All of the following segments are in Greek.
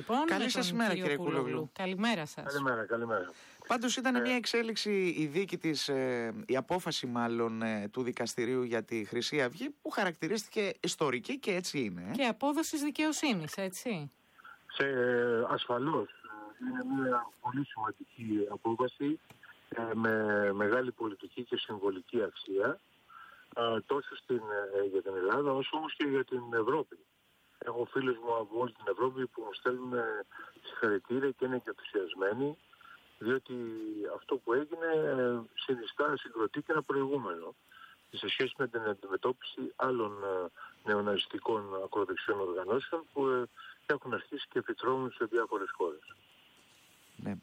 Λοιπόν, Καλή σας ημέρα, κύριε Κούλογλου. Καλημέρα σας. Καλημέρα, καλημέρα. Πάντως ήταν ε... μια εξέλιξη η δίκη της, ε, η απόφαση μάλλον ε, του δικαστηρίου για τη Χρυσή Αυγή που χαρακτηρίστηκε ιστορική και έτσι είναι. Ε. Και απόδοση δικαιοσύνης, έτσι. Σε, ασφαλώς. Είναι μια πολύ σημαντική απόφαση με μεγάλη πολιτική και συμβολική αξία τόσο στην, για την Ελλάδα όσο όμως και για την Ευρώπη. Έχω φίλους μου από όλη την Ευρώπη που μου στέλνουν συγχαρητήρια και είναι και ενθουσιασμένοι διότι αυτό που έγινε ε, συνιστά, συγκροτεί και ένα προηγούμενο σε σχέση με την αντιμετώπιση άλλων ε, νεοναζιστικών ακροδεξιών οργανώσεων που ε, έχουν αρχίσει και επιτρώνουν σε διάφορες χώρες. Ναι.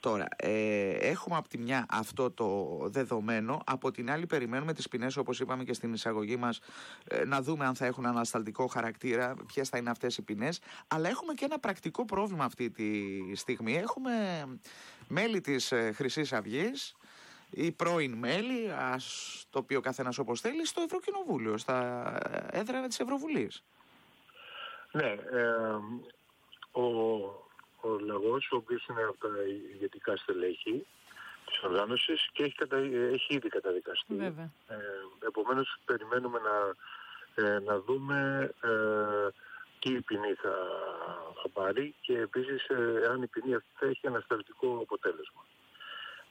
Τώρα, ε, έχουμε από τη μια αυτό το δεδομένο, από την άλλη περιμένουμε τις ποινές όπως είπαμε και στην εισαγωγή μας ε, να δούμε αν θα έχουν ανασταλτικό χαρακτήρα, ποιες θα είναι αυτές οι ποινές, αλλά έχουμε και ένα πρακτικό πρόβλημα αυτή τη στιγμή. Έχουμε μέλη της ε, Χρυσής Αυγής, ή πρώην μέλη, ας το πει ο καθένας όπως θέλει, στο Ευρωκοινοβούλιο, στα έδρανα της Ευρωβουλής. Ναι, ε, ο, ο λαγός, ο οποίος είναι από τα ηγετικά στελέχη της οργάνωσης και έχει, κατα... έχει ήδη καταδικαστεί. Βέβαια. Ε, επομένως περιμένουμε να, ε, να δούμε ε, τι ποινή θα, θα πάρει και επίσης ε, αν η ποινή αυτή θα έχει ανασταλτικό αποτέλεσμα.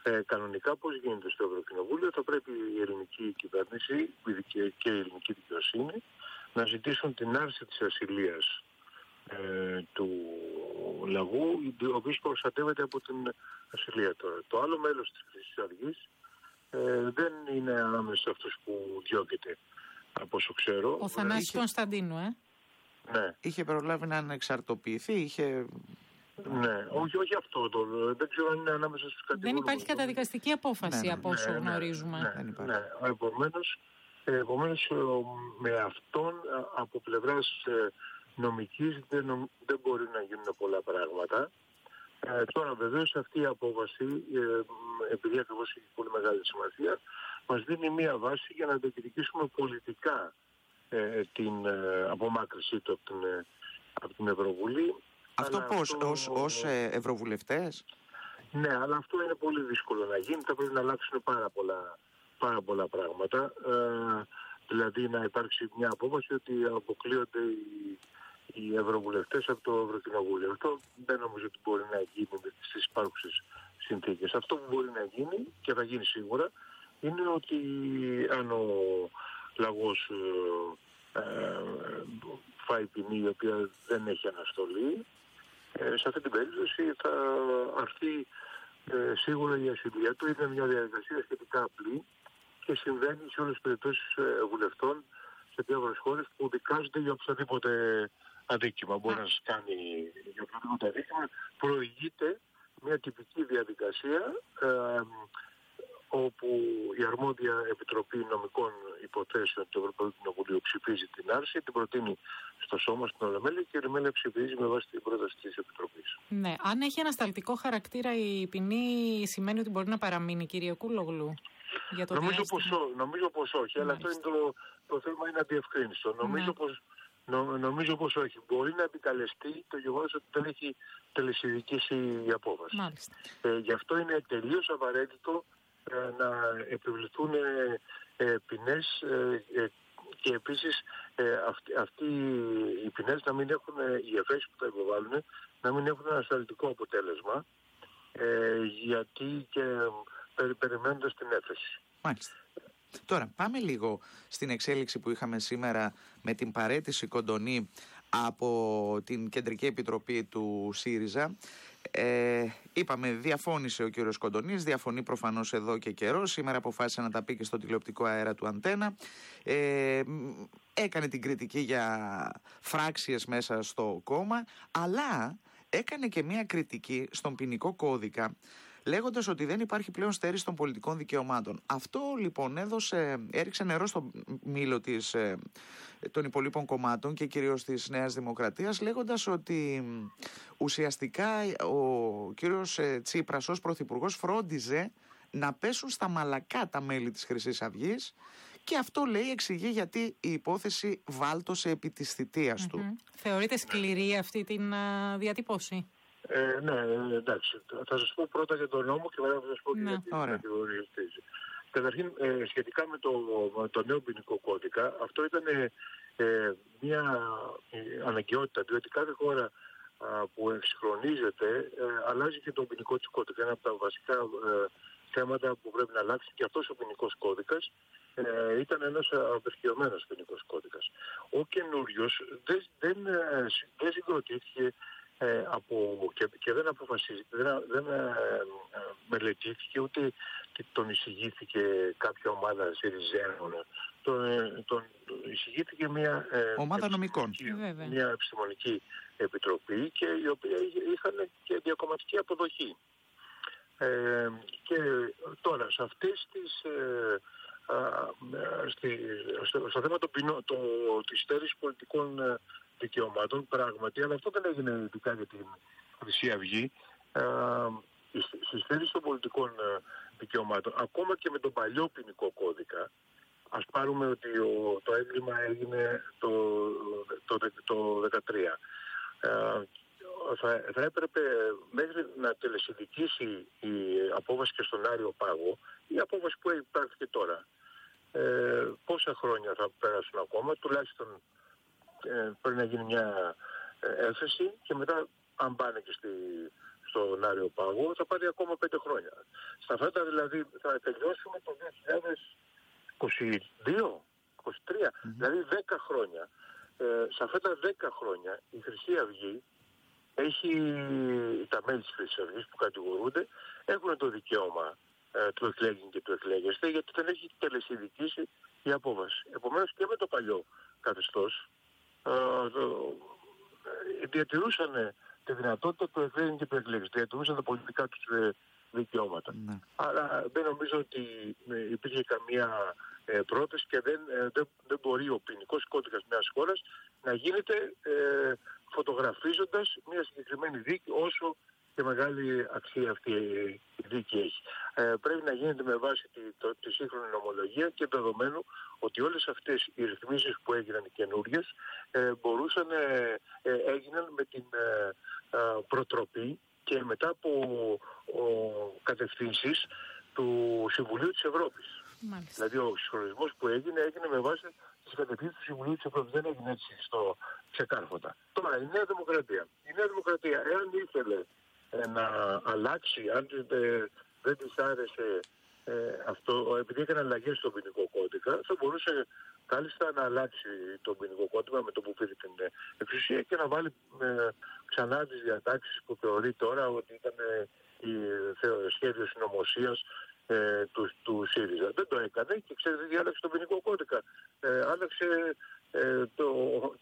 Ε, κανονικά πώς γίνεται στο Ευρωκοινοβούλιο θα πρέπει η ελληνική κυβέρνηση και η ελληνική δικαιοσύνη να ζητήσουν την άρση της ασυλίας ε, του λαγού, ο οποίος προστατεύεται από την ασυλία τώρα. Το άλλο μέλος της Χρυσής Αυγής ε, δεν είναι ανάμεσα σε αυτούς που διώκεται από όσο ξέρω. Ο Θανάσης είχε... Κωνσταντίνου, ε. Ναι. Είχε προλάβει να ανεξαρτοποιηθεί, είχε... Ναι, όχι, όχι αυτό. Το, δεν ξέρω αν είναι ανάμεσα στους κατηγορούς. Δεν υπάρχει καταδικαστική απόφαση ναι, ναι, από όσο ναι, ναι, γνωρίζουμε. Ναι, Δεν υπάρχει. ναι. Επομένως, επομένως, με αυτόν από πλευράς ε, νομικής δεν, νομ, δεν μπορεί να γίνουν πολλά πράγματα. Ε, τώρα βεβαίως αυτή η απόβαση, ε, επειδή ακριβώς έχει πολύ μεγάλη σημασία, μας δίνει μία βάση για να διεκδικήσουμε πολιτικά ε, την ε, απομάκρυσή του από την, ε, από την Ευρωβουλή. Αυτό Αλλά πώς, ως, ως ε, ευρωβουλευτές; Ναι, αλλά αυτό είναι πολύ δύσκολο να γίνει. Θα πρέπει να αλλάξουν πάρα πολλά, πάρα πολλά πράγματα. Ε, δηλαδή να υπάρξει μια απόφαση ότι αποκλείονται οι, οι ευρωβουλευτές από το Ευρωκοινοβούλιο. Αυτό δεν νομίζω ότι μπορεί να γίνει στις υπάρχουσες συνθήκες. Αυτό που μπορεί να γίνει και θα γίνει σίγουρα είναι ότι αν ο λαγός ε, ε, φάει ποινή η οποία δεν έχει αναστολή ε, σε αυτή την περίπτωση θα αρθεί ε, σίγουρα η ασυλία του. Είναι μια διαδικασία σχετικά απλή και συμβαίνει σε όλες τις περιπτώσεις ε, βουλευτών σε διάφορες χώρες που δικάζονται για οποιοδήποτε αδίκημα. Μπορεί να σας κάνει για οποιοδήποτε αδίκημα. Προηγείται μια τυπική διαδικασία ε, όπου η αρμόδια Επιτροπή Νομικών Υποθέσεων του Ευρωπαϊκού Κοινοβουλίου ψηφίζει την άρση, την προτείνει στο σώμα στην Ολομέλεια και η Ολομέλεια ψηφίζει με βάση την πρόταση της Επιτροπής. Ναι, αν έχει ανασταλτικό χαρακτήρα η ποινή σημαίνει ότι μπορεί να παραμείνει κύριε Κούλογλου. Για το νομίζω, διάστημα. πως, ό- νομίζω πως όχι, αλλά αυτό είναι το, το θέμα είναι αδιευκρίνιστο. Νομίζω, Ναι. πως, νο- νομίζω πως όχι. Μπορεί να επικαλεστεί το γεγονός ότι δεν έχει τελεσιδικήσει η απόφαση. Μάλιστα. Ε, γι' αυτό είναι τελείως απαραίτητο ε, να επιβληθούν ε, ε, ποινές ε, ε, και επίσης ε, αυτοί, αυτοί οι ποινές να μην έχουν, ε, οι εφέσεις που θα υποβάλουν, να μην έχουν ένα ασφαλιστικό αποτέλεσμα ε, γιατί και ε, περι, περιμένοντας την έφεση. Μάλιστα. Τώρα πάμε λίγο στην εξέλιξη που είχαμε σήμερα με την παρέτηση κοντονή από την Κεντρική Επιτροπή του ΣΥΡΙΖΑ. Ε, είπαμε, διαφώνησε ο κύριος Κοντονής, διαφωνεί προφανώς εδώ και καιρός. Σήμερα αποφάσισε να τα πει και στο τηλεοπτικό αέρα του Αντένα. Ε, μ, έκανε την κριτική για φράξιες μέσα στο κόμμα, αλλά έκανε και μια κριτική στον ποινικό κώδικα λέγοντας ότι δεν υπάρχει πλέον στέρηση των πολιτικών δικαιωμάτων. Αυτό λοιπόν έδωσε, έριξε νερό στο μήλο της, ε, των υπολείπων κομμάτων και κυρίως της Νέας Δημοκρατίας λέγοντας ότι μ, ουσιαστικά ο κύριος ε, Τσίπρας ως πρωθυπουργός φρόντιζε να πέσουν στα μαλακά τα μέλη της Χρυσής Αυγής Και αυτό λέει εξηγεί γιατί η υπόθεση βάλτωσε επί της θητείας του. Θεωρείτε σκληρή αυτή την α, διατύπωση. Ε, ναι, ε, εντάξει. Θα σας πω πρώτα για τον νόμο και μετά θα σας πω και Ναι. για την Ωραία. κατηγορία αυτή. Καταρχήν, ε, σχετικά με το, με το νέο ποινικό κώδικα, αυτό ήταν ε, ε, μια ε, αναγκαιότητα, διότι κάθε χώρα α, που εξυγχρονίζεται ε, αλλάζει και τον ποινικό της κώδικα. Ένα από τα βασικά ε, θέματα που πρέπει να αλλάξει και αυτός ο ποινικός κώδικας ε, ήταν ένας απερχαιωμένος ποινικός κώδικας. Ο καινούριος δεν, δεν, ε, συ- δεν συγκροτήθηκε ε, από, και, και δεν αποφασίζει, δεν, δεν ε, ε, μελετήθηκε ούτε τι- τον εισηγήθηκε κάποια ομάδα Συριζέων. Τον, ε, τον εισηγήθηκε μια, ε, Ομάδα νομικών. επιστημονική- Βέβαια. μια επιστημονική επιτροπή και η οποία είχε- είχαν και διακομματική αποδοχή. Ε, και τώρα σε αυτές τις ε, α, ε, στη, στο, στο θέμα το, ποινο, το, της στέρησης πολιτικών ε, δικαιωμάτων πράγματι, αλλά αυτό δεν έγινε ειδικά για την Χρυσή Αυγή, ε, η σ- στη στέρηση των πολιτικών ε, δικαιωμάτων, ακόμα και με τον παλιό ποινικό κώδικα, ας πάρουμε ότι ο, το έγκλημα έγινε το, το, το, 2013. Ε, θα, θα έπρεπε μέχρι να τελεσυνδικήσει η απόβαση και στον Άριο Πάγο η απόβαση που υπάρχει και τώρα. Ε, πόσα χρόνια θα πέρασουν ακόμα, τουλάχιστον ε, πρέπει να γίνει μια ε, έφεση και μετά αν πάνε και στη, στον Άριο Πάγο θα πάρει ακόμα πέντε χρόνια. Στα φέτα δηλαδή θα τελειώσουμε το 2022, 23, δηλαδή 10 χρόνια. Ε, σε αυτά τα 10 χρόνια η Χρυσή Αυγή έχει, τα μέλη της Χρυσής Αυγής που κατηγορούνται έχουν το δικαίωμα ε, του εκλέγην και του εκλέγεστε γιατί δεν έχει τελεσυνδικήσει η απόβαση. Επομένως και με το παλιό καθεστώς ε, το, ε, διατηρούσαν τη δυνατότητα του εκλέγην και του εκλέγεστε. Διατηρούσαν τα πολιτικά τους ε, δικαιώματα. Ναι. Άρα δεν νομίζω ότι ε, υπήρχε καμία ε, πρόταση και δεν, ε, δεν, δεν μπορεί ο ποινικός κώδικας μιας χώρας να γίνεται ε, φωτογραφίζοντας μια συγκεκριμένη δίκη όσο και μεγάλη αξία αυτή η δίκη έχει. Ε, πρέπει να γίνεται με βάση τη, το, τη σύγχρονη νομολογία και δεδομένου ότι όλες αυτές οι ρυθμίσεις που έγιναν οι καινούριες ε, μπορούσαν, ε, ε, έγιναν με την ε, ε, προτροπή και μετά από ο, κατευθύνσεις του Συμβουλίου της Ευρώπης. Μάλιστα. Δηλαδή ο συγχρονισμός που έγινε έγινε με βάση τις κατευθύνσεις του Συμβουλίου της Ευρώπης. Δεν έγινε έτσι στο ξεκάρφωτα. Τώρα η Νέα Δημοκρατία. Η Νέα Δημοκρατία εάν ήθελε ε, να αλλάξει, αν ε, δεν της άρεσε ε, αυτό, επειδή έκανε αλλαγές στον ποινικό κώδικα, θα μπορούσε κάλλιστα να αλλάξει τον ποινικό κώδικα με το που πήρε την ε, εξουσία και να βάλει ε, ξανά τις διατάξεις που θεωρεί τώρα ότι ήταν ε, η θε- σχέδιο συνωμοσίας ε, του, του ΣΥΡΙΖΑ. Δεν το έκανε και ξέρετε τι άλλαξε τον ποινικό κώδικα. Ε, άλλαξε ε, το,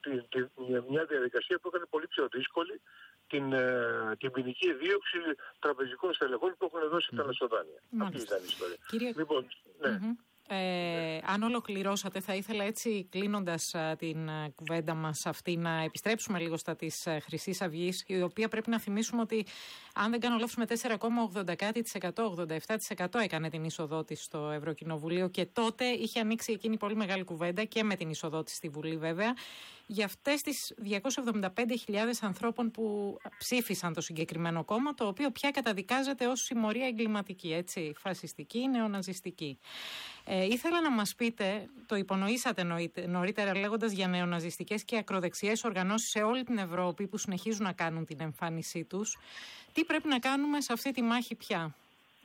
τη, τη- μια διαδικασία που έκανε πολύ πιο δύσκολη την, ε, την ποινική δίωξη τραπεζικών στελεχών που έχουν δώσει τα μεσοδάνεια. Αυτή Μάλιστα. ήταν η ιστορία. Κύριε- Λοιπόν, ναι. Μμμ. Ε, αν ολοκληρώσατε, θα ήθελα έτσι κλείνοντας την α, κουβέντα μας αυτή να επιστρέψουμε λίγο στα της Χρυσής Αυγής, η οποία πρέπει να θυμίσουμε ότι, αν δεν κάνω λάθος, με 4,80%, 87% έκανε την είσοδό της στο Ευρωκοινοβουλίο και τότε είχε ανοίξει εκείνη πολύ μεγάλη κουβέντα και με την είσοδό της στη Βουλή, βέβαια, για αυτές τις 275.000 ανθρώπων που ψήφισαν το συγκεκριμένο κόμμα, το οποίο πια καταδικάζεται ως συμμορία εγκληματική, έτσι, φασιστική, νεοναζιστική. Ε, ήθελα να μας πείτε, το υπονοήσατε νοήτε- νωρίτερα λέγοντας για νεοναζιστικές και ακροδεξιές οργανώσεις σε όλη την Ευρώπη που συνεχίζουν να κάνουν την εμφάνισή τους. Τι πρέπει να κάνουμε σε αυτή τη μάχη πια.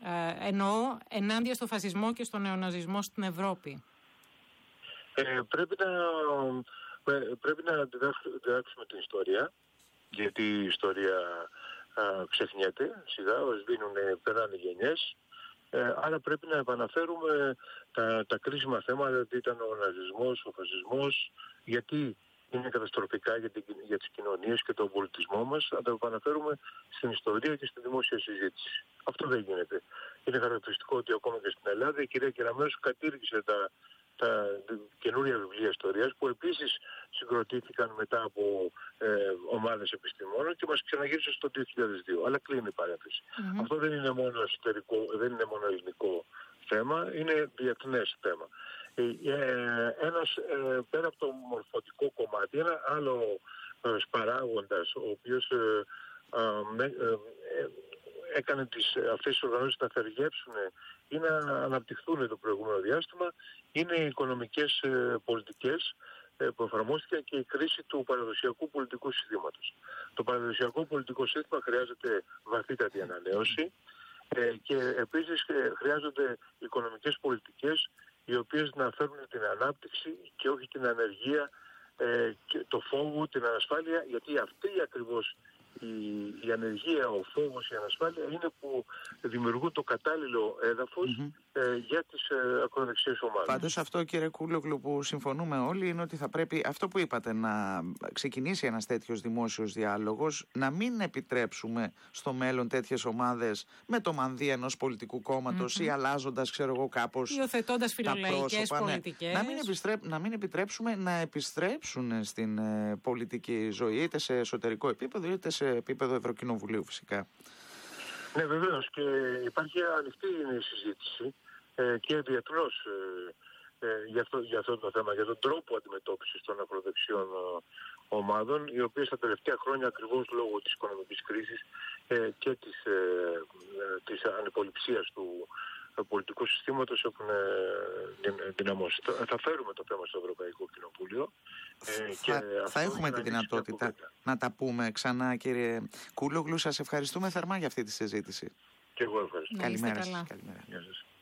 Ε, εννοώ ενάντια στο φασισμό και στο νεοναζισμό στην Ευρώπη; Ε, πρέπει να, ε, πρέπει να διδάξ- διδάξουμε την ιστορία, γιατί η ιστορία α, ξεχνιέται σιγά, σβήνουν, περνάνε γενιές. Ε, άρα πρέπει να επαναφέρουμε τα, τα κρίσιμα θέματα, τι ήταν ο ναζισμός, ο φασισμός, γιατί είναι καταστροφικά για, την, για τις κοινωνίες και τον πολιτισμό μας, να τα επαναφέρουμε στην ιστορία και στη δημόσια συζήτηση. Αυτό δεν γίνεται. Είναι χαρακτηριστικό ότι ακόμα και στην Ελλάδα η κυρία Κεραμέως κατήργησε τα, τα καινούρια βιβλία ιστορίας που επίσης συγκροτήθηκαν μετά από ε, ομάδες επιστημόνων και μας ξαναγύρισε στο 2002. Αλλά κλείνει η παρένθεση. Αυτό δεν είναι μόνο εσωτερικό, δεν είναι μόνο ελληνικό θέμα, είναι διεθνές θέμα. ένας, πέρα από το μορφωτικό κομμάτι, ένα άλλο παράγοντας, ο οποίος έκανε τις, αυτές τις οργανώσεις να θεργέψουν ή να αναπτυχθούν το προηγούμενο διάστημα είναι οι οικονομικές πολιτικές ε, που εφαρμόστηκε και η κρίση του παραδοσιακού πολιτικού συστήματος. Το παραδοσιακό πολιτικό σύστημα χρειάζεται βαθύτατη ανανέωση ε, και επίσης ε, χρειάζονται οικονομικές πολιτικές οι οποίες να φέρουν την ανάπτυξη και όχι την ανεργία, και το φόβο, την ανασφάλεια, γιατί αυτή ακριβώς η, η ανεργία, ο φόβος, η ανασφάλεια είναι που δημιουργούν το κατάλληλο ε, για τις ε, ακροδεξιές ομάδες. Πάντως αυτό κύριε Κούλογλου που συμφωνούμε όλοι είναι ότι θα πρέπει αυτό που είπατε να ξεκινήσει ένας τέτοιος δημόσιος διάλογος να μην επιτρέψουμε στο μέλλον τέτοιες ομάδες με το μανδύ ενός πολιτικού ή αλλάζοντας ξέρω εγώ κάπως Υιοθετώντας φιλολαϊκές ναι. πολιτικές. Να, μην να μην επιτρέψουμε να επιστρέψουν στην ε, πολιτική ζωή είτε σε εσωτερικό επίπεδο είτε σε επίπεδο Ευρωκοινοβουλίου φυσικά. Ναι, βεβαίως και υπάρχει ανοιχτή η συζήτηση ε, και διεθνώ ε, ε, για, αυτό, για αυτό το θέμα, για τον τρόπο αντιμετώπισης των ακροδεξιών ε, ομάδων, οι οποίες τα τελευταία χρόνια ακριβώς λόγω της οικονομικής κρίσης ε, και της, ε, της ανυποληψίας του πολιτικού συστήματος έχουν δυναμώσει. Θα φέρουμε το θέμα στο Ευρωπαϊκό Κοινοβούλιο. Ε, και θα, θα έχουμε τη δυνατότητα να τα πούμε ξανά κύριε Κούλογλου. Σας ευχαριστούμε θερμά για αυτή τη συζήτηση. Και εγώ ευχαριστώ. Καλημέρα σας. Καλημέρα.